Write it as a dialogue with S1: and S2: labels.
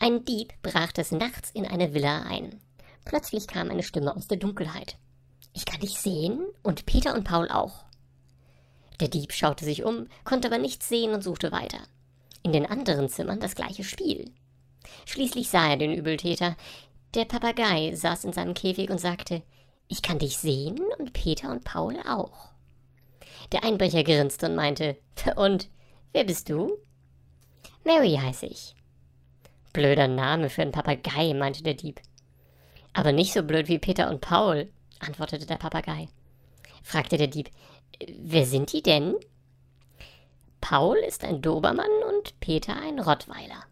S1: Ein Dieb brach des Nachts in eine Villa ein. Plötzlich kam eine Stimme aus der Dunkelheit. Ich kann dich sehen und Peter und Paul auch. Der Dieb schaute sich um, konnte aber nichts sehen und suchte weiter. In den anderen Zimmern das gleiche Spiel. Schließlich sah er den Übeltäter. Der Papagei saß in seinem Käfig und sagte, ich kann dich sehen und Peter und Paul auch. Der Einbrecher grinste und meinte, und, wer bist du? Mary heiße ich. Blöder Name für einen Papagei, meinte der Dieb. Aber nicht so blöd wie Peter und Paul, antwortete der Papagei. Fragte der Dieb, wer sind die denn? Paul ist ein Dobermann und Peter ein Rottweiler.